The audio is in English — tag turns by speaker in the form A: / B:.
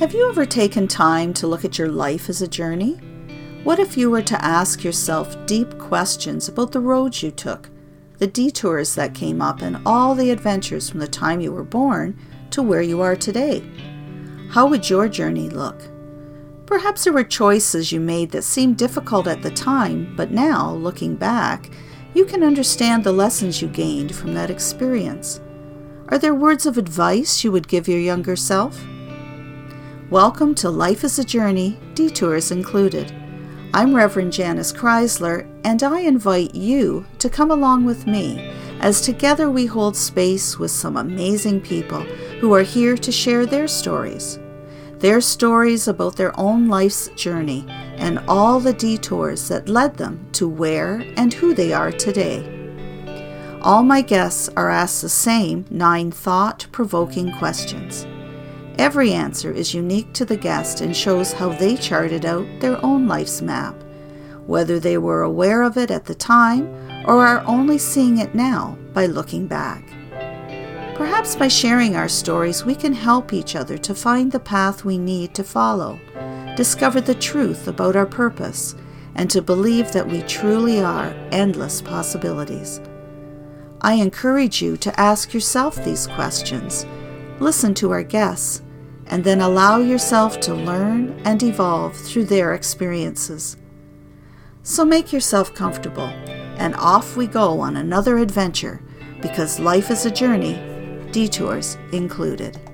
A: Have you ever taken time to look at your life as a journey? What if you were to ask yourself deep questions about the roads you took, the detours that came up, and all the adventures from the time you were born to where you are today? How would your journey look? Perhaps there were choices you made that seemed difficult at the time, but now, looking back, you can understand the lessons you gained from that experience. Are there words of advice you would give your younger self? Welcome to Life is a Journey, Detours Included. I'm Reverend Janice Kreisler, and I invite you to come along with me as together we hold space with some amazing people who are here to share their stories. Their stories about their own life's journey and all the detours that led them to where and who they are today. All my guests are asked the same nine thought provoking questions. Every answer is unique to the guest and shows how they charted out their own life's map, whether they were aware of it at the time or are only seeing it now by looking back. Perhaps by sharing our stories, we can help each other to find the path we need to follow, discover the truth about our purpose, and to believe that we truly are endless possibilities. I encourage you to ask yourself these questions, listen to our guests, and then allow yourself to learn and evolve through their experiences. So make yourself comfortable, and off we go on another adventure because life is a journey, detours included.